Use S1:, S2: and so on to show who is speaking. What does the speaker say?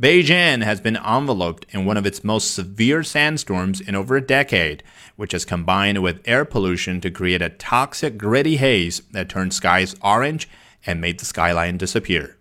S1: Beijing has been enveloped in one of its most severe sandstorms in over a decade, which has combined with air pollution to create a toxic gritty haze that turned skies orange and made the skyline disappear.